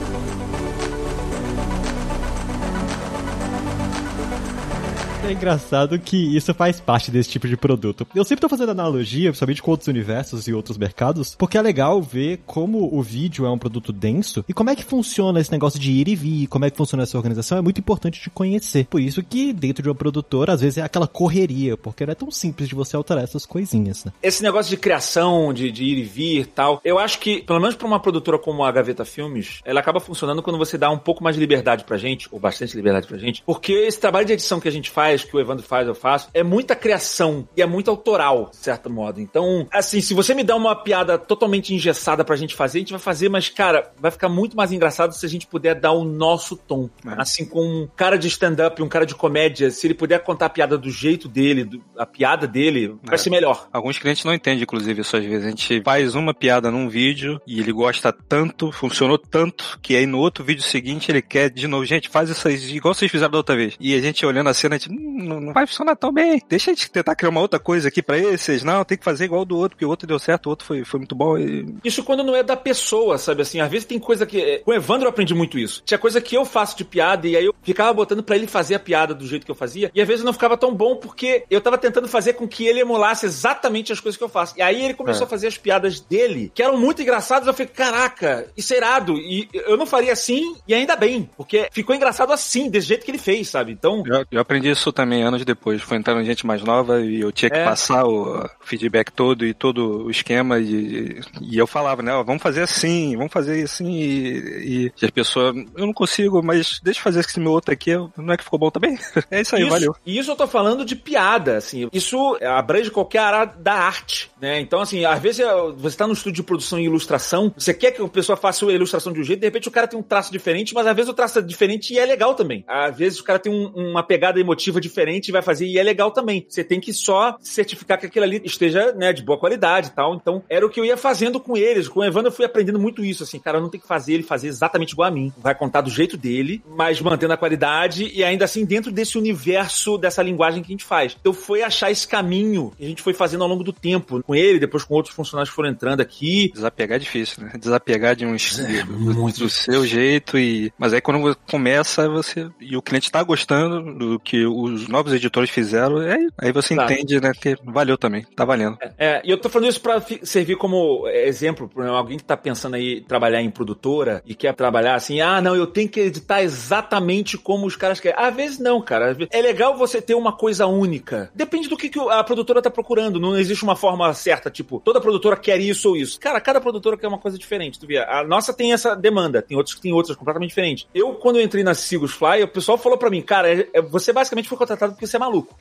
É engraçado que isso faz parte desse tipo de produto. Eu sempre tô fazendo analogia, principalmente com outros universos e outros mercados, porque é legal ver como o vídeo é um produto denso e como é que funciona esse negócio de ir e vir, como é que funciona essa organização, é muito importante de conhecer. Por isso que dentro de uma produtora, às vezes é aquela correria, porque não é tão simples de você alterar essas coisinhas, né? Esse negócio de criação, de, de ir e vir e tal, eu acho que, pelo menos pra uma produtora como a Gaveta Filmes, ela acaba funcionando quando você dá um pouco mais de liberdade pra gente, ou bastante liberdade pra gente, porque esse trabalho de edição que a gente faz, que o Evandro faz, eu faço, é muita criação e é muito autoral, de certo modo. Então, assim, se você me dá uma piada totalmente engessada pra gente fazer, a gente vai fazer, mas, cara, vai ficar muito mais engraçado se a gente puder dar o nosso tom. É. Assim, com um cara de stand-up, um cara de comédia, se ele puder contar a piada do jeito dele, do, a piada dele, é. vai ser melhor. Alguns clientes não entendem, inclusive, isso às vezes. A gente faz uma piada num vídeo e ele gosta tanto, funcionou tanto, que aí no outro vídeo seguinte ele quer de novo, gente, faz isso aí, igual vocês fizeram da outra vez. E a gente olhando a cena, a gente, hum, não vai funcionar tão bem. Deixa a gente tentar criar uma outra coisa aqui para esses. Não, tem que fazer igual do outro, porque o outro deu certo, o outro foi, foi muito bom. E... Isso quando não é da pessoa, sabe assim? Às vezes tem coisa que. Com o Evandro eu aprendi muito isso. Tinha coisa que eu faço de piada e aí eu ficava botando para ele fazer a piada do jeito que eu fazia. E às vezes não ficava tão bom porque eu tava tentando fazer com que ele emulasse exatamente as coisas que eu faço. E aí ele começou é. a fazer as piadas dele, que eram muito engraçadas. Eu falei, caraca, isso é irado. E eu não faria assim, e ainda bem, porque ficou engraçado assim, desse jeito que ele fez, sabe? Então. Eu, eu aprendi isso também anos depois. Foi entrando gente mais nova e eu tinha que é. passar o feedback todo e todo o esquema e, e eu falava, né, ó, vamos fazer assim, vamos fazer assim e, e as pessoas, eu não consigo, mas deixa eu fazer esse meu outro aqui, não é que ficou bom também? é isso aí, isso, valeu. E isso eu tô falando de piada, assim, isso abrange qualquer área da arte, né, então assim, às vezes você tá no estúdio de produção e ilustração, você quer que a pessoa faça a ilustração de um jeito, de repente o cara tem um traço diferente, mas às vezes o traço é diferente e é legal também. Às vezes o cara tem um, uma pegada emotiva diferente e vai fazer e é legal também. Você tem que só certificar que aquilo ali esteja, né, de boa qualidade e tal. Então, era o que eu ia fazendo com eles. Com o Evandro eu fui aprendendo muito isso, assim, cara, eu não tem que fazer ele fazer exatamente igual a mim. Vai contar do jeito dele, mas mantendo a qualidade e ainda assim dentro desse universo, dessa linguagem que a gente faz. Então, foi achar esse caminho que a gente foi fazendo ao longo do tempo. Com ele, depois com outros funcionários que foram entrando aqui. Desapegar é difícil, né? Desapegar de um estilo é, muito do seu jeito e... Mas aí quando começa, você... E o cliente tá gostando do que os novos editores fizeram, é Aí você tá. entende, né, que valeu também, tá valendo. É, é e eu tô falando isso pra servir como exemplo para alguém que tá pensando aí trabalhar em produtora e quer trabalhar assim, ah, não, eu tenho que editar exatamente como os caras querem. Às vezes não, cara. É legal você ter uma coisa única. Depende do que, que a produtora tá procurando. Não existe uma forma certa, tipo, toda produtora quer isso ou isso. Cara, cada produtora quer uma coisa diferente, tu vê. A nossa tem essa demanda, tem outros que tem outras completamente diferentes. Eu, quando eu entrei na Sigos Fly, o pessoal falou para mim, cara, é, é, você basicamente foi contratado porque você é maluco.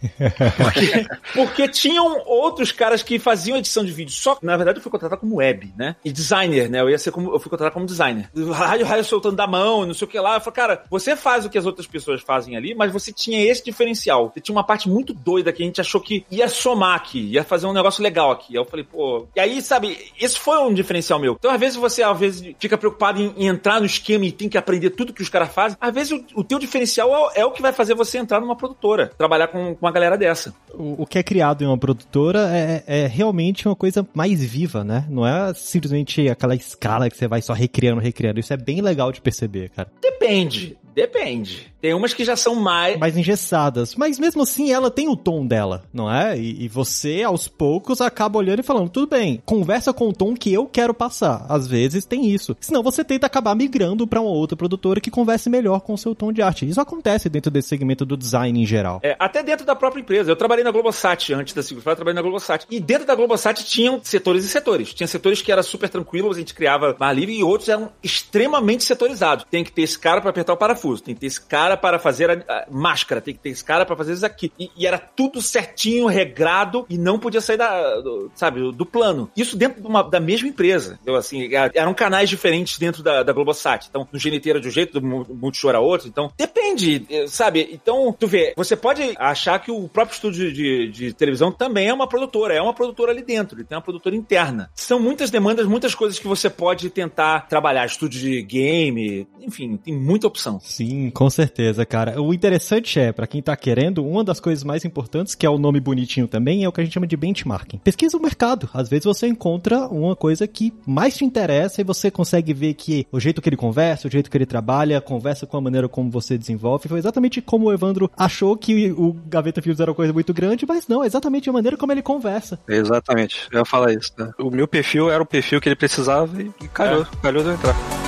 Porque, porque tinham outros caras que faziam edição de vídeo. Só que, na verdade, eu fui contratado como web, né? E designer, né? Eu ia ser como. Eu fui contratado como designer. Rádio, rádio soltando da mão, não sei o que lá. Eu falei, cara, você faz o que as outras pessoas fazem ali, mas você tinha esse diferencial. Você tinha uma parte muito doida que a gente achou que ia somar aqui, ia fazer um negócio legal aqui. Aí eu falei, pô. E aí, sabe, isso foi um diferencial meu. Então, às vezes, você, às vezes, fica preocupado em, em entrar no esquema e tem que aprender tudo que os caras fazem. Às vezes, o, o teu diferencial é, é, o que vai fazer você entrar numa produtora, trabalhar com, com uma galera dessa o, o que é criado em uma produtora é, é realmente uma coisa mais viva, né? Não é simplesmente aquela escala que você vai só recriando, recriando. Isso é bem legal de perceber, cara. Depende. Depende. Tem umas que já são mais. Mais engessadas. Mas mesmo assim, ela tem o tom dela, não é? E, e você, aos poucos, acaba olhando e falando: tudo bem, conversa com o tom que eu quero passar. Às vezes tem isso. Senão você tenta acabar migrando para uma outra produtora que converse melhor com o seu tom de arte. Isso acontece dentro desse segmento do design em geral. É, até dentro da própria empresa. Eu trabalhei na Globosat antes da Segunda, eu trabalhei na Globosat. E dentro da Globosat tinham setores e setores. Tinha setores que era super tranquilo, a gente criava mais livre, e outros eram extremamente setorizados. Tem que ter esse cara para apertar o parafuso, tem que ter esse cara para fazer a, a máscara, tem que ter esse cara para fazer isso aqui. E, e, era tudo certinho, regrado, e não podia sair da, do, sabe, do plano. Isso dentro uma, da mesma empresa. Eu, assim, eram canais diferentes dentro da, da Globosat. Então, no GNT era de um jeito, do Multishow era outro. Então, depende, eh, sabe? Então, tu vê, você pode achar que o próprio estúdio de, de televisão também é uma produtora, é uma produtora ali dentro, ele tem uma produtora interna. São muitas demandas, muitas coisas que você pode tentar trabalhar. Estúdio de game, enfim, tem muita opção. Sim, com certeza, cara. O interessante é, para quem tá querendo, uma das coisas mais importantes, que é o nome bonitinho também, é o que a gente chama de benchmarking. Pesquisa o mercado. Às vezes você encontra uma coisa que mais te interessa e você consegue ver que o jeito que ele conversa, o jeito que ele trabalha, conversa com a maneira como você desenvolve. Foi exatamente como o Evandro achou que o Gaveta Filmes era uma coisa muito grande, mas não, é exatamente a maneira como ele conversa. Exatamente, eu ia falar isso. Né? O meu perfil era o perfil que ele precisava e calhou, é. calhou de eu entrar.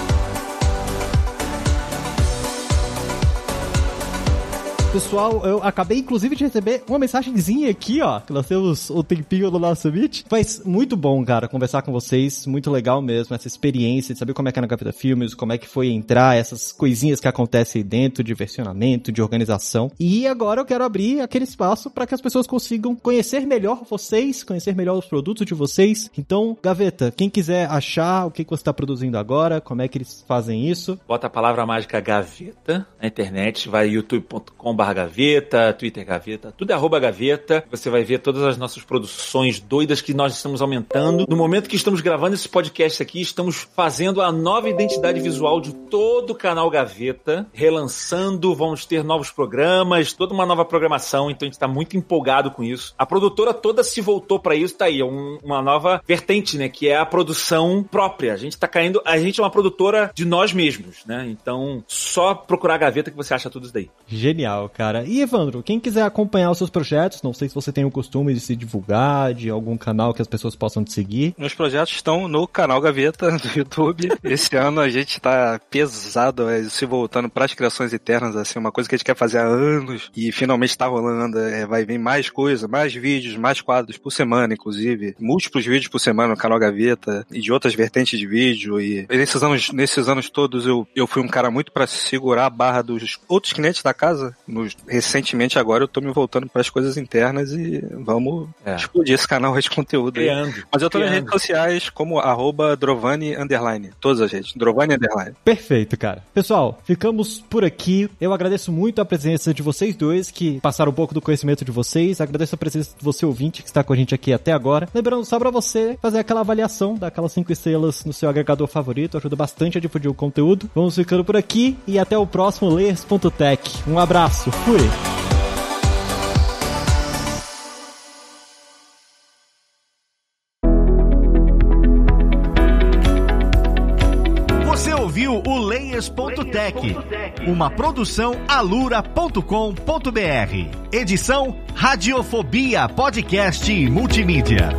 Pessoal, eu acabei inclusive de receber uma mensagenzinha aqui, ó, que nós temos o tempinho no nosso Meet. Mas muito bom, cara, conversar com vocês, muito legal mesmo, essa experiência de saber como é que é na Gaveta Filmes, como é que foi entrar, essas coisinhas que acontecem aí dentro, de versionamento, de organização. E agora eu quero abrir aquele espaço para que as pessoas consigam conhecer melhor vocês, conhecer melhor os produtos de vocês. Então, Gaveta, quem quiser achar o que você está produzindo agora, como é que eles fazem isso? Bota a palavra mágica Gaveta na internet, vai youtube.com barra gaveta, Twitter gaveta, tudo é arroba gaveta. Você vai ver todas as nossas produções doidas que nós estamos aumentando. No momento que estamos gravando esse podcast aqui, estamos fazendo a nova identidade visual de todo o canal Gaveta, relançando, vamos ter novos programas, toda uma nova programação, então a gente está muito empolgado com isso. A produtora toda se voltou para isso, tá aí, é um, uma nova vertente, né, que é a produção própria. A gente está caindo, a gente é uma produtora de nós mesmos, né? Então, só procurar a Gaveta que você acha tudo isso daí. Genial cara. E Evandro, quem quiser acompanhar os seus projetos, não sei se você tem o costume de se divulgar, de algum canal que as pessoas possam te seguir. Meus projetos estão no canal Gaveta do YouTube. Esse ano a gente tá pesado, é, se voltando para as criações eternas, assim, uma coisa que a gente quer fazer há anos e finalmente tá rolando. É, vai vir mais coisa, mais vídeos, mais quadros por semana, inclusive. Múltiplos vídeos por semana no canal Gaveta e de outras vertentes de vídeo. E nesses anos, nesses anos todos eu, eu fui um cara muito para segurar a barra dos outros clientes da casa nos, recentemente agora eu tô me voltando para as coisas internas e vamos é. explodir esse canal de conteúdo. Criando, Mas eu tô criando. nas redes sociais como arroba Drovani Underline. Todas as redes. Drovani Underline. Perfeito, cara. Pessoal, ficamos por aqui. Eu agradeço muito a presença de vocês dois que passaram um pouco do conhecimento de vocês. Agradeço a presença de você ouvinte que está com a gente aqui até agora. Lembrando só para você fazer aquela avaliação, daquelas cinco estrelas no seu agregador favorito. Ajuda bastante a difundir o conteúdo. Vamos ficando por aqui e até o próximo Layers.tech. Um abraço abraço, fui! Você ouviu o Layers.tech, uma produção alura.com.br. Edição Radiofobia Podcast e Multimídia.